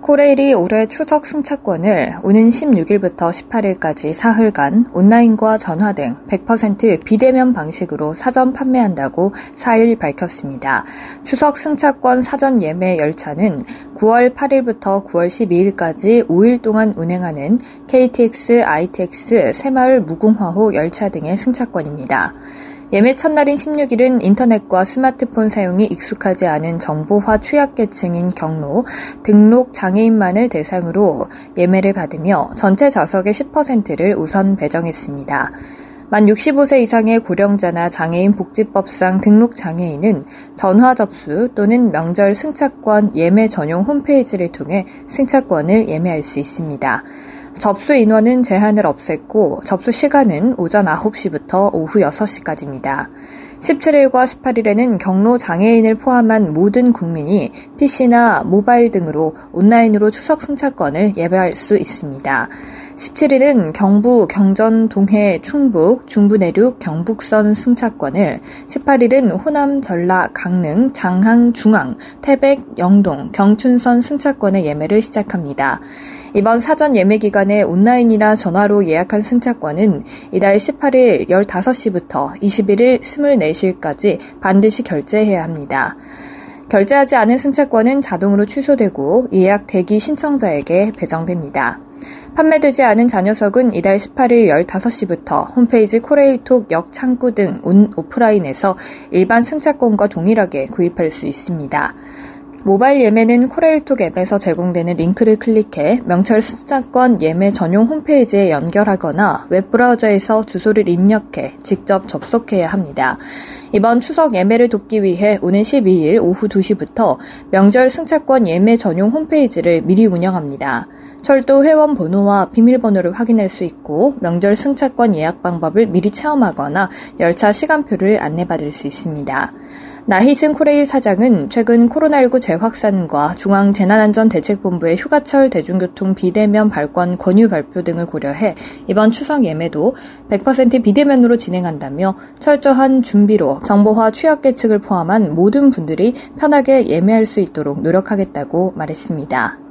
코레일이 올해 추석 승차권을 오는 16일부터 18일까지 사흘간 온라인과 전화 등 100% 비대면 방식으로 사전 판매한다고 4일 밝혔습니다. 추석 승차권 사전 예매 열차는 9월 8일부터 9월 12일까지 5일 동안 운행하는 KTX, ITX, 새마을 무궁화호 열차 등의 승차권입니다. 예매 첫날인 16일은 인터넷과 스마트폰 사용이 익숙하지 않은 정보화 취약계층인 경로, 등록 장애인만을 대상으로 예매를 받으며 전체 좌석의 10%를 우선 배정했습니다. 만 65세 이상의 고령자나 장애인 복지법상 등록 장애인은 전화 접수 또는 명절 승차권 예매 전용 홈페이지를 통해 승차권을 예매할 수 있습니다. 접수 인원은 제한을 없앴고 접수 시간은 오전 9시부터 오후 6시까지입니다. 17일과 18일에는 경로 장애인을 포함한 모든 국민이 PC나 모바일 등으로 온라인으로 추석 승차권을 예배할 수 있습니다. 17일은 경부, 경전, 동해, 충북, 중부 내륙, 경북선 승차권을, 18일은 호남, 전라, 강릉, 장항, 중앙, 태백, 영동, 경춘선 승차권의 예매를 시작합니다. 이번 사전 예매 기간에 온라인이나 전화로 예약한 승차권은 이달 18일 15시부터 21일 24시까지 반드시 결제해야 합니다. 결제하지 않은 승차권은 자동으로 취소되고 예약 대기 신청자에게 배정됩니다. 판매되지 않은 잔여석은 이달 18일 15시부터 홈페이지 코레이톡 역 창구 등 온 오프라인에서 일반 승차권과 동일하게 구입할 수 있습니다. 모바일 예매는 코레일톡 앱에서 제공되는 링크를 클릭해 명철 승차권 예매 전용 홈페이지에 연결하거나 웹브라우저에서 주소를 입력해 직접 접속해야 합니다. 이번 추석 예매를 돕기 위해 오는 12일 오후 2시부터 명절 승차권 예매 전용 홈페이지를 미리 운영합니다. 철도 회원 번호와 비밀번호를 확인할 수 있고 명절 승차권 예약 방법을 미리 체험하거나 열차 시간표를 안내받을 수 있습니다. 나희승 코레일 사장은 최근 코로나19 재확산과 중앙재난안전대책본부의 휴가철 대중교통 비대면 발권 권유 발표 등을 고려해 이번 추석 예매도 100% 비대면으로 진행한다며 철저한 준비로 정보화 취약계층을 포함한 모든 분들이 편하게 예매할 수 있도록 노력하겠다고 말했습니다.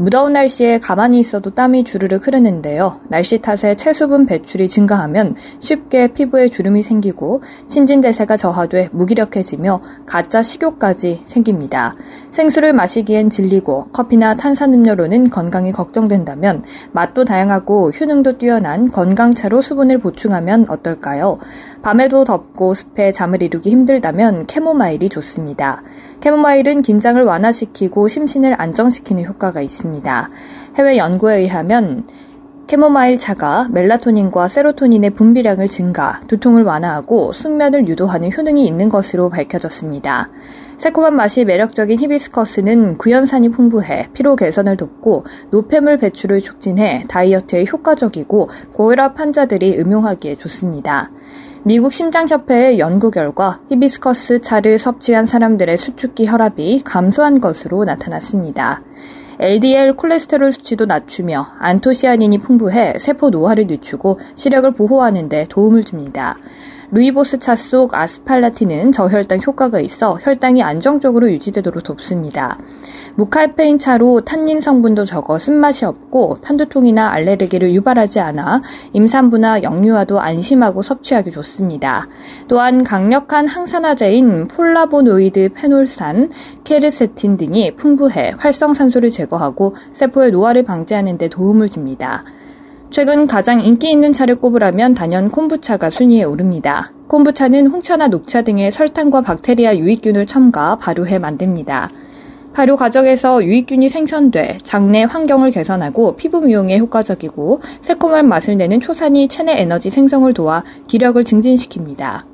무더운 날씨에 가만히 있어도 땀이 주르륵 흐르는데요. 날씨 탓에 체수분 배출이 증가하면 쉽게 피부에 주름이 생기고 신진대사가 저하돼 무기력해지며 가짜 식욕까지 생깁니다. 생수를 마시기엔 질리고 커피나 탄산음료로는 건강이 걱정된다면 맛도 다양하고 효능도 뛰어난 건강차로 수분을 보충하면 어떨까요? 밤에도 덥고 습해 잠을 이루기 힘들다면 캐모마일이 좋습니다. 캐모마일은 긴장을 완화시키고 심신을 안정시키는 효과가 있습니다. 해외 연구에 의하면 캐모마일 차가 멜라토닌과 세로토닌의 분비량을 증가, 두통을 완화하고 숙면을 유도하는 효능이 있는 것으로 밝혀졌습니다. 새콤한 맛이 매력적인 히비스커스는 구연산이 풍부해 피로 개선을 돕고 노폐물 배출을 촉진해 다이어트에 효과적이고 고혈압 환자들이 음용하기에 좋습니다. 미국 심장협회의 연구 결과 히비스커스 차를 섭취한 사람들의 수축기 혈압이 감소한 것으로 나타났습니다. LDL 콜레스테롤 수치도 낮추며 안토시아닌이 풍부해 세포 노화를 늦추고 시력을 보호하는 데 도움을 줍니다. 루이보스 차 속 아스팔라틴은 저혈당 효과가 있어 혈당이 안정적으로 유지되도록 돕습니다. 무칼페인 차로 탄닌 성분도 적어 쓴맛이 없고 편두통이나 알레르기를 유발하지 않아 임산부나 영유아도 안심하고 섭취하기 좋습니다. 또한 강력한 항산화제인 플라보노이드 페놀산, 케르세틴 등이 풍부해 활성산소를 제거하고 세포의 노화를 방지하는 데 도움을 줍니다. 최근 가장 인기 있는 차를 꼽으라면 단연 콤부차가 순위에 오릅니다. 콤부차는 홍차나 녹차 등에 설탕과 박테리아 유익균을 첨가 발효해 만듭니다. 발효 과정에서 유익균이 생성돼 장내 환경을 개선하고 피부 미용에 효과적이고 새콤한 맛을 내는 초산이 체내 에너지 생성을 도와 기력을 증진시킵니다.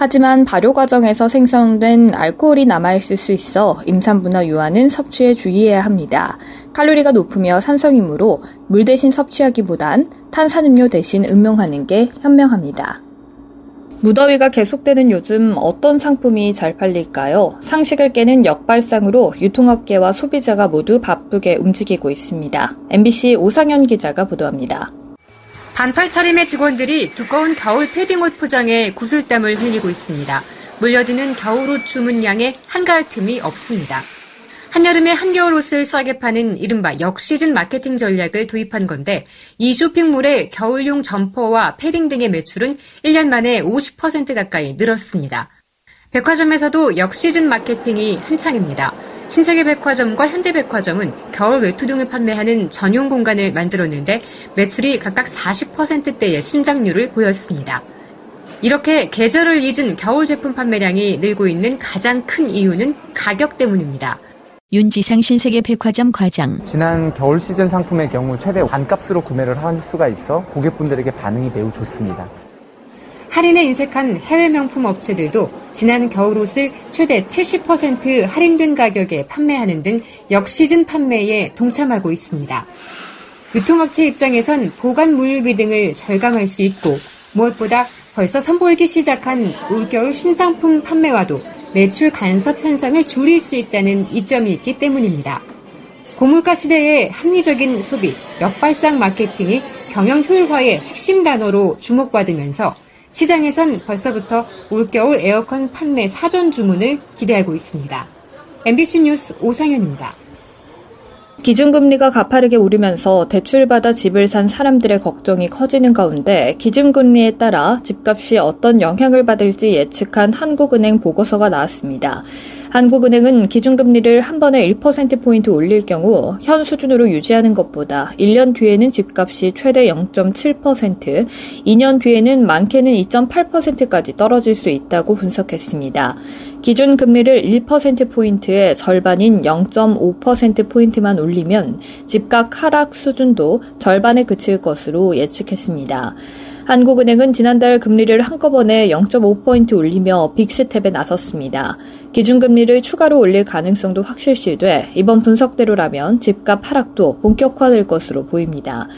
하지만 발효 과정에서 생성된 알코올이 남아있을 수 있어 임산부나 유아는 섭취에 주의해야 합니다. 칼로리가 높으며 산성이므로 물 대신 섭취하기보단 탄산음료 대신 음용하는 게 현명합니다. 무더위가 계속되는 요즘 어떤 상품이 잘 팔릴까요? 상식을 깨는 역발상으로 유통업계와 소비자가 모두 바쁘게 움직이고 있습니다. MBC 오상현 기자가 보도합니다. 반팔 차림의 직원들이 두꺼운 겨울 패딩옷 포장에 구슬땀을 흘리고 있습니다. 몰려드는 겨울옷 주문량에 한가할 틈이 없습니다. 한여름에 한겨울 옷을 싸게 파는 이른바 역시즌 마케팅 전략을 도입한 건데 이 쇼핑몰의 겨울용 점퍼와 패딩 등의 매출은 1년 만에 50% 가까이 늘었습니다. 백화점에서도 역시즌 마케팅이 한창입니다. 신세계 백화점과 현대백화점은 겨울 외투 등을 판매하는 전용 공간을 만들었는데 매출이 각각 40%대의 신장률을 보였습니다. 이렇게 계절을 잊은 겨울 제품 판매량이 늘고 있는 가장 큰 이유는 가격 때문입니다. 윤지상 신세계 백화점 과장. 지난 겨울 시즌 상품의 경우 최대 반값으로 구매를 할 수가 있어 고객분들에게 반응이 매우 좋습니다. 할인에 인색한 해외 명품 업체들도 지난 겨울 옷을 최대 70% 할인된 가격에 판매하는 등 역시즌 판매에 동참하고 있습니다. 유통업체 입장에선 보관 물류비 등을 절감할 수 있고 무엇보다 벌써 선보이기 시작한 올겨울 신상품 판매와도 매출 간섭 현상을 줄일 수 있다는 이점이 있기 때문입니다. 고물가 시대의 합리적인 소비, 역발상 마케팅이 경영 효율화의 핵심 단어로 주목받으면서 시장에선 벌써부터 올겨울 에어컨 판매 사전 주문을 기대하고 있습니다. MBC 뉴스 오상현입니다. 기준금리가 가파르게 오르면서 대출받아 집을 산 사람들의 걱정이 커지는 가운데 기준금리에 따라 집값이 어떤 영향을 받을지 예측한 한국은행 보고서가 나왔습니다. 한국은행은 기준금리를 한 번에 1%포인트 올릴 경우 현 수준으로 유지하는 것보다 1년 뒤에는 집값이 최대 0.7%, 2년 뒤에는 많게는 2.8%까지 떨어질 수 있다고 분석했습니다. 기준 금리를 1%포인트의 절반인 0.5%포인트만 올리면 집값 하락 수준도 절반에 그칠 것으로 예측했습니다. 한국은행은 지난달 금리를 한꺼번에 0.5포인트 올리며 빅스텝에 나섰습니다. 기준금리를 추가로 올릴 가능성도 확실시돼 이번 분석대로라면 집값 하락도 본격화될 것으로 보입니다.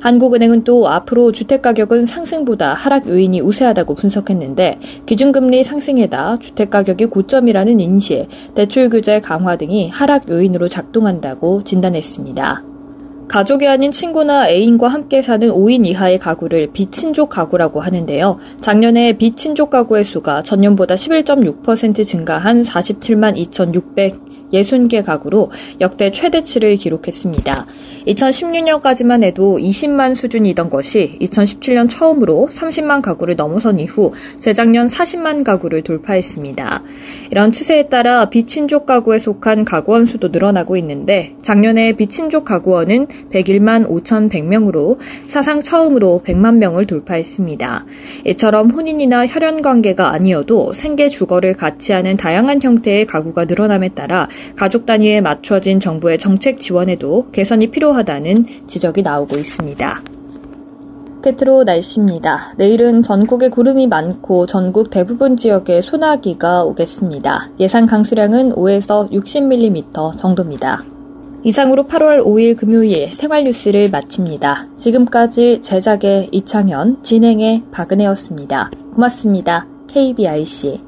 한국은행은 또 앞으로 주택가격은 상승보다 하락 요인이 우세하다고 분석했는데 기준금리 상승에다 주택가격이 고점이라는 인식, 대출 규제 강화 등이 하락 요인으로 작동한다고 진단했습니다. 가족이 아닌 친구나 애인과 함께 사는 5인 이하의 가구를 비친족 가구라고 하는데요. 작년에 비친족 가구의 수가 전년보다 11.6% 증가한 47만 2,600 60개 가구로 역대 최대치를 기록했습니다. 2016년까지만 해도 20만 수준이던 것이 2017년 처음으로 30만 가구를 넘어선 이후 재작년 40만 가구를 돌파했습니다. 이런 추세에 따라 비친족 가구에 속한 가구원 수도 늘어나고 있는데 작년에 비친족 가구원은 101만 5,100명으로 사상 처음으로 100만 명을 돌파했습니다. 이처럼 혼인이나 혈연 관계가 아니어도 생계 주거를 같이 하는 다양한 형태의 가구가 늘어남에 따라 가족 단위에 맞춰진 정부의 정책 지원에도 개선이 필요하다는 지적이 나오고 있습니다. 끝으로 날씨입니다. 내일은 전국에 구름이 많고 전국 대부분 지역에 소나기가 오겠습니다. 예상 강수량은 5에서 60mm 정도입니다. 이상으로 8월 5일 금요일 생활 뉴스를 마칩니다. 지금까지 제작의 이창현, 진행의 박은혜였습니다. 고맙습니다. KBIC.